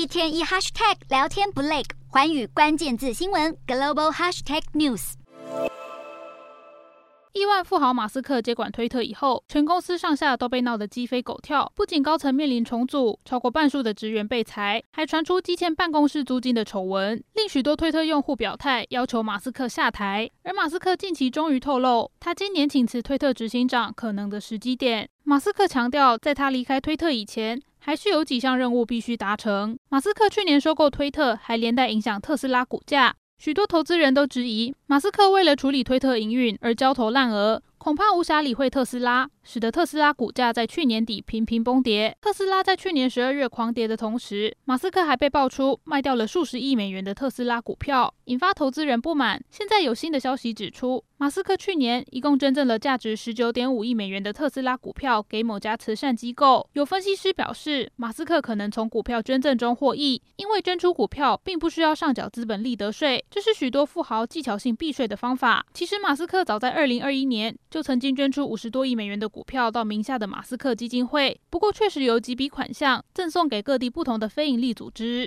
一天一 hashtag 聊天不累，寰宇关键字新闻 global hashtag news。亿万富豪马斯克接管推特以后，全公司上下都被闹得鸡飞狗跳，不仅高层面临重组，超过半数的职员被裁，还传出积欠办公室租金的丑闻，令许多推特用户表态要求马斯克下台。而马斯克近期终于透露，他今年请辞推特执行长可能的时机点。马斯克强调，在他离开推特以前，还是有几项任务必须达成。马斯克去年收购推特，还连带影响特斯拉股价。许多投资人都质疑，马斯克为了处理推特营运而焦头烂额，恐怕无暇理会特斯拉，使得特斯拉股价在去年底频频崩跌。特斯拉在去年十二月狂跌的同时，马斯克还被爆出卖掉了数十亿美元的特斯拉股票，引发投资人不满。现在有新的消息指出，马斯克去年一共捐赠了价值十九点五亿美元的特斯拉股票给某家慈善机构。有分析师表示，马斯克可能从股票捐赠中获益，因为捐出股票并不需要上缴资本利得税，这是许多富豪技巧性避税的方法。其实，马斯克早在二零二一年就曾经捐出五十多亿美元的股股票到名下的马斯克基金会，不过确实有几笔款项赠送给各地不同的非营利组织。